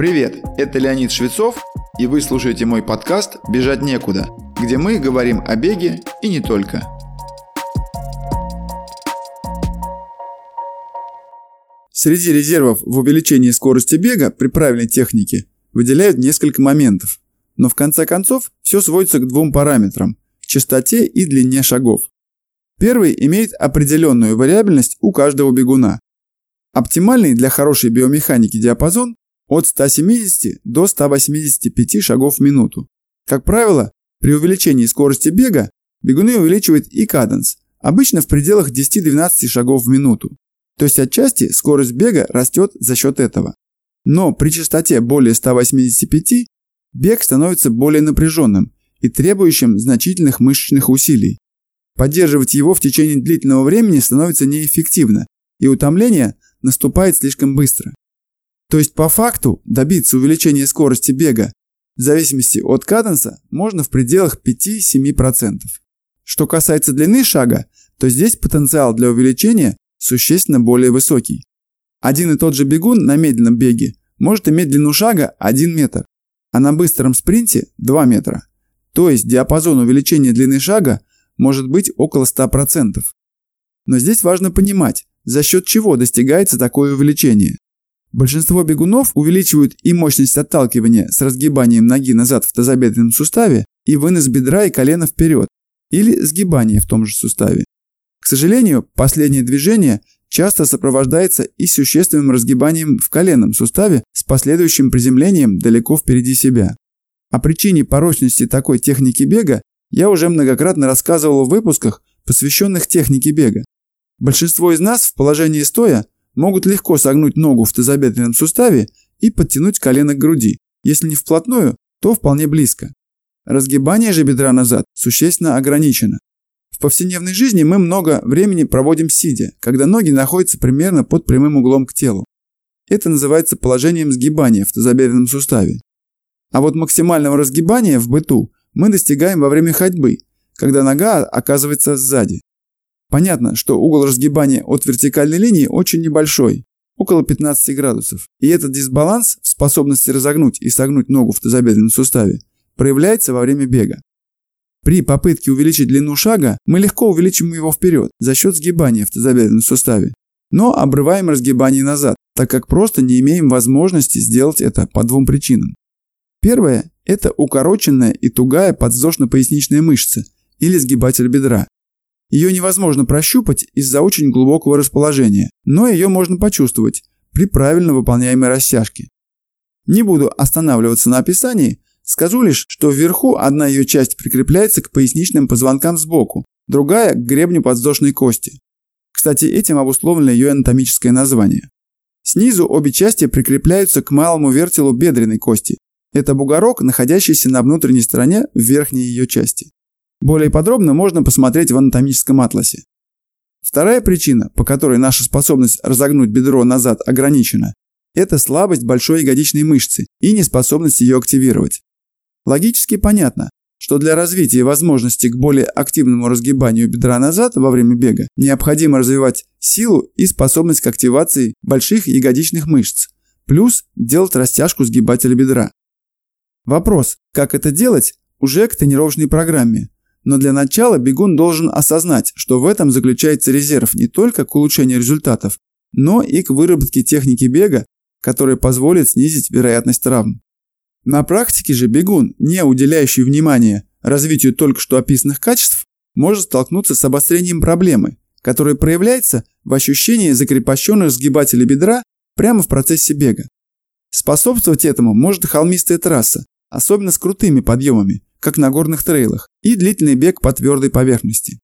Привет, это Леонид Швецов, и вы слушаете мой подкаст «Бежать некуда», где мы говорим о беге и не только. Среди резервов в увеличении скорости бега при правильной технике выделяют несколько моментов, но в конце концов все сводится к двум параметрам – частоте и длине шагов. Первый имеет определенную вариабельность у каждого бегуна. Оптимальный для хорошей биомеханики диапазон от 170 до 185 шагов в минуту. Как правило, при увеличении скорости бега бегуны увеличивают и каденс, обычно в пределах 10-12 шагов в минуту. То есть отчасти скорость бега растет за счет этого. Но при частоте более 185 бег становится более напряженным и требующим значительных мышечных усилий. Поддерживать его в течение длительного времени становится неэффективно, и утомление наступает слишком быстро. То есть по факту добиться увеличения скорости бега в зависимости от каденса можно в пределах 5-7%. Что касается длины шага, то здесь потенциал для увеличения существенно более высокий. Один и тот же бегун на медленном беге может иметь длину шага 1 метр, а на быстром спринте 2 метра. То есть диапазон увеличения длины шага может быть около 100%. Но здесь важно понимать, за счет чего достигается такое увеличение. Большинство бегунов увеличивают и мощность отталкивания с разгибанием ноги назад в тазобедренном суставе, и вынос бедра и колена вперед, или сгибание в том же суставе. К сожалению, последнее движение часто сопровождается и существенным разгибанием в коленном суставе с последующим приземлением далеко впереди себя. О причине порочности такой техники бега я уже многократно рассказывал в выпусках, посвященных технике бега. Большинство из нас в положении стоя могут легко согнуть ногу в тазобедренном суставе и подтянуть колено к груди. Если не вплотную, то вполне близко. Разгибание же бедра назад существенно ограничено. В повседневной жизни мы много времени проводим сидя, когда ноги находятся примерно под прямым углом к телу. Это называется положением сгибания в тазобедренном суставе. А вот максимального разгибания в быту мы достигаем во время ходьбы, когда нога оказывается сзади. Понятно, что угол разгибания от вертикальной линии очень небольшой, около 15 градусов. И этот дисбаланс в способности разогнуть и согнуть ногу в тазобедренном суставе проявляется во время бега. При попытке увеличить длину шага мы легко увеличим его вперед за счет сгибания в тазобедренном суставе, но обрываем разгибание назад, так как просто не имеем возможности сделать это по двум причинам. Первое – это укороченная и тугая подвздошно-поясничная мышца или сгибатель бедра, ее невозможно прощупать из-за очень глубокого расположения, но ее можно почувствовать при правильно выполняемой растяжке. Не буду останавливаться на описании, скажу лишь, что вверху одна ее часть прикрепляется к поясничным позвонкам сбоку, другая – к гребню подвздошной кости. Кстати, этим обусловлено ее анатомическое название. Снизу обе части прикрепляются к малому вертелу бедренной кости. Это бугорок, находящийся на внутренней стороне верхней ее части. Более подробно можно посмотреть в анатомическом атласе. Вторая причина, по которой наша способность разогнуть бедро назад ограничена, это слабость большой ягодичной мышцы и неспособность ее активировать. Логически понятно, что для развития возможности к более активному разгибанию бедра назад во время бега необходимо развивать силу и способность к активации больших ягодичных мышц, плюс делать растяжку сгибателя бедра. Вопрос, как это делать, уже к тренировочной программе, но для начала бегун должен осознать, что в этом заключается резерв не только к улучшению результатов, но и к выработке техники бега, которая позволит снизить вероятность травм. На практике же бегун, не уделяющий внимания развитию только что описанных качеств, может столкнуться с обострением проблемы, которая проявляется в ощущении закрепощенных сгибателей бедра прямо в процессе бега. Способствовать этому может холмистая трасса, особенно с крутыми подъемами, как на горных трейлах, и длительный бег по твердой поверхности.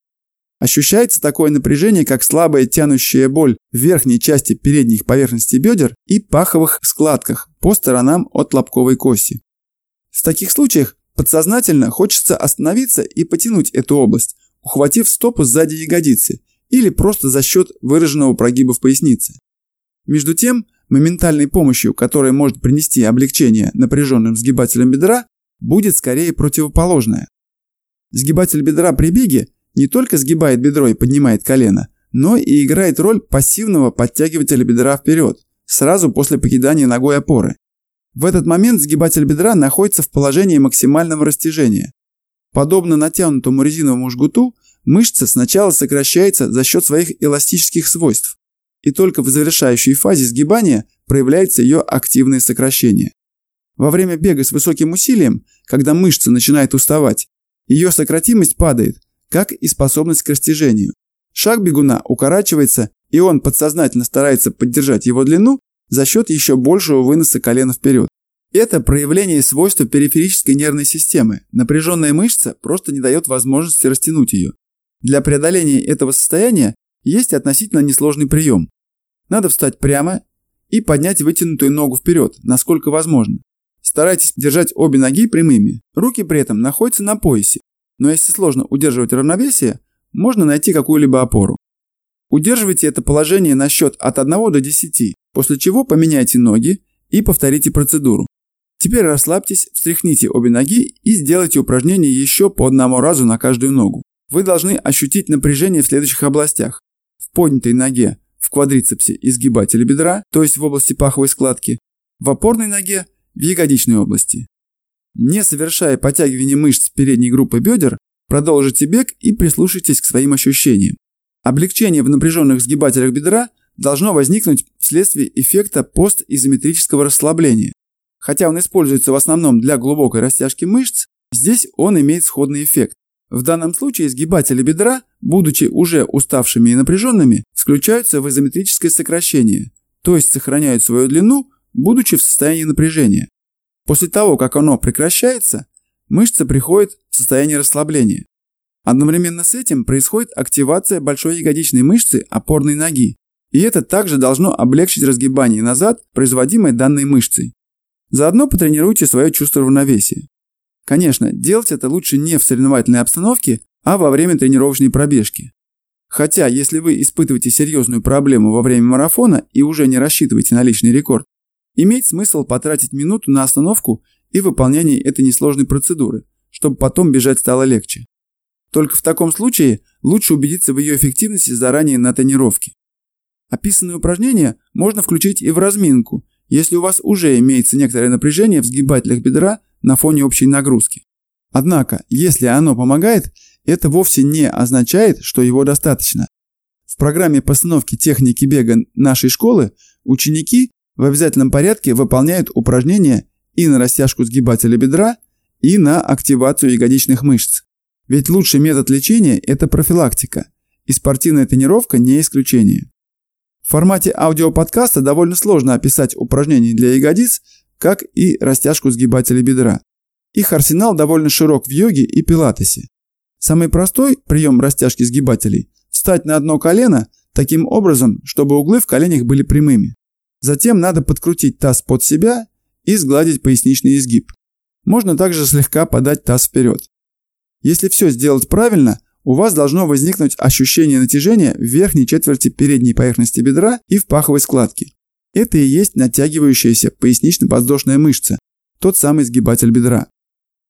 Ощущается такое напряжение, как слабая тянущая боль в верхней части передних поверхностей бедер и паховых складках по сторонам от лобковой кости. В таких случаях подсознательно хочется остановиться и потянуть эту область, ухватив стопу сзади ягодицы или просто за счет выраженного прогиба в пояснице. Между тем, моментальной помощью, которая может принести облегчение напряженным сгибателям бедра, будет скорее противоположное. Сгибатель бедра при беге не только сгибает бедро и поднимает колено, но и играет роль пассивного подтягивателя бедра вперед, сразу после покидания ногой опоры. В этот момент сгибатель бедра находится в положении максимального растяжения. Подобно натянутому резиновому жгуту, мышца сначала сокращается за счет своих эластических свойств, и только в завершающей фазе сгибания проявляется ее активное сокращение. Во время бега с высоким усилием, когда мышца начинает уставать, ее сократимость падает, как и способность к растяжению. Шаг бегуна укорачивается, и он подсознательно старается поддержать его длину за счет еще большего выноса колена вперед. Это проявление свойства периферической нервной системы. Напряженная мышца просто не дает возможности растянуть ее. Для преодоления этого состояния есть относительно несложный прием. Надо встать прямо и поднять вытянутую ногу вперед, насколько возможно. Старайтесь держать обе ноги прямыми. Руки при этом находятся на поясе. Но если сложно удерживать равновесие, можно найти какую-либо опору. Удерживайте это положение на счет от 1 до 10, после чего поменяйте ноги и повторите процедуру. Теперь расслабьтесь, встряхните обе ноги и сделайте упражнение еще по одному разу на каждую ногу. Вы должны ощутить напряжение в следующих областях. В поднятой ноге, в квадрицепсе изгибателя бедра, то есть в области паховой складки, в опорной ноге в ягодичной области. Не совершая подтягивания мышц передней группы бедер, продолжите бег и прислушайтесь к своим ощущениям. Облегчение в напряженных сгибателях бедра должно возникнуть вследствие эффекта постизометрического расслабления. Хотя он используется в основном для глубокой растяжки мышц, здесь он имеет сходный эффект. В данном случае сгибатели бедра, будучи уже уставшими и напряженными, включаются в изометрическое сокращение, то есть сохраняют свою длину будучи в состоянии напряжения. После того, как оно прекращается, мышца приходит в состояние расслабления. Одновременно с этим происходит активация большой ягодичной мышцы опорной ноги, и это также должно облегчить разгибание назад, производимое данной мышцей. Заодно потренируйте свое чувство равновесия. Конечно, делать это лучше не в соревновательной обстановке, а во время тренировочной пробежки. Хотя, если вы испытываете серьезную проблему во время марафона и уже не рассчитываете на личный рекорд, Имеет смысл потратить минуту на остановку и выполнение этой несложной процедуры, чтобы потом бежать стало легче. Только в таком случае лучше убедиться в ее эффективности заранее на тренировке. Описанные упражнения можно включить и в разминку, если у вас уже имеется некоторое напряжение в сгибателях бедра на фоне общей нагрузки. Однако, если оно помогает, это вовсе не означает, что его достаточно. В программе постановки техники бега нашей школы ученики в обязательном порядке выполняют упражнения и на растяжку сгибателя бедра, и на активацию ягодичных мышц. Ведь лучший метод лечения – это профилактика, и спортивная тренировка не исключение. В формате аудиоподкаста довольно сложно описать упражнения для ягодиц, как и растяжку сгибателя бедра. Их арсенал довольно широк в йоге и пилатесе. Самый простой прием растяжки сгибателей – встать на одно колено таким образом, чтобы углы в коленях были прямыми. Затем надо подкрутить таз под себя и сгладить поясничный изгиб. Можно также слегка подать таз вперед. Если все сделать правильно, у вас должно возникнуть ощущение натяжения в верхней четверти передней поверхности бедра и в паховой складке. Это и есть натягивающаяся пояснично-подвздошная мышца, тот самый сгибатель бедра.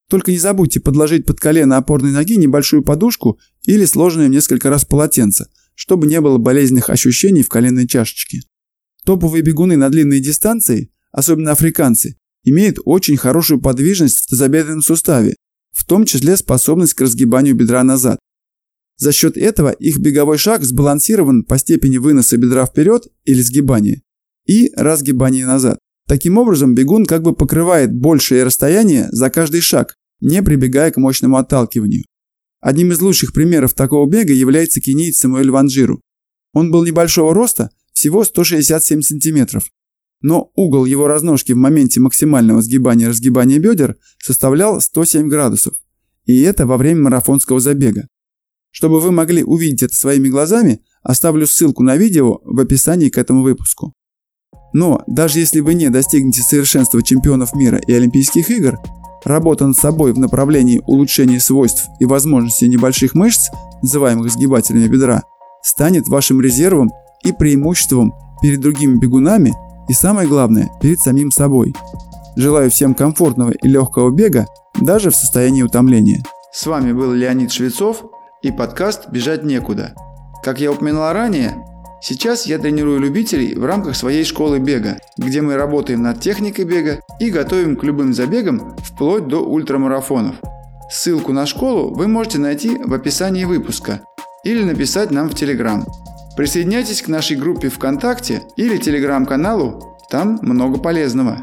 Только не забудьте подложить под колено опорной ноги небольшую подушку или сложенное в несколько раз полотенце, чтобы не было болезненных ощущений в коленной чашечке. Топовые бегуны на длинные дистанции, особенно африканцы, имеют очень хорошую подвижность в тазобедренном суставе, в том числе способность к разгибанию бедра назад. За счет этого их беговой шаг сбалансирован по степени выноса бедра вперед или сгибания и разгибания назад. Таким образом, бегун как бы покрывает большее расстояние за каждый шаг, не прибегая к мощному отталкиванию. Одним из лучших примеров такого бега является кенийц Самуэль Ванжиру. Он был небольшого роста, всего 167 сантиметров. Но угол его разножки в моменте максимального сгибания-разгибания бедер составлял 107 градусов. И это во время марафонского забега. Чтобы вы могли увидеть это своими глазами, оставлю ссылку на видео в описании к этому выпуску. Но даже если вы не достигнете совершенства чемпионов мира и Олимпийских игр, работа над собой в направлении улучшения свойств и возможностей небольших мышц, называемых сгибателями бедра, станет вашим резервом и преимуществом перед другими бегунами и самое главное перед самим собой. Желаю всем комфортного и легкого бега даже в состоянии утомления. С вами был Леонид Швецов и подкаст «Бежать некуда». Как я упоминал ранее, Сейчас я тренирую любителей в рамках своей школы бега, где мы работаем над техникой бега и готовим к любым забегам вплоть до ультрамарафонов. Ссылку на школу вы можете найти в описании выпуска или написать нам в Телеграм. Присоединяйтесь к нашей группе ВКонтакте или Телеграм-каналу, там много полезного.